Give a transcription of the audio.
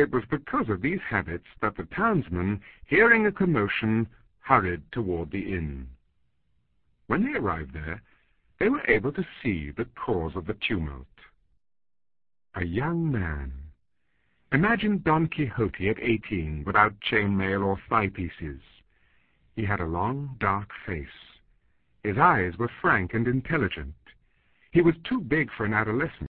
It was because of these habits that the townsmen, hearing a commotion, hurried toward the inn. When they arrived there, they were able to see the cause of the tumult. A young man. Imagine Don Quixote at eighteen, without chainmail or thigh pieces. He had a long, dark face. His eyes were frank and intelligent. He was too big for an adolescent.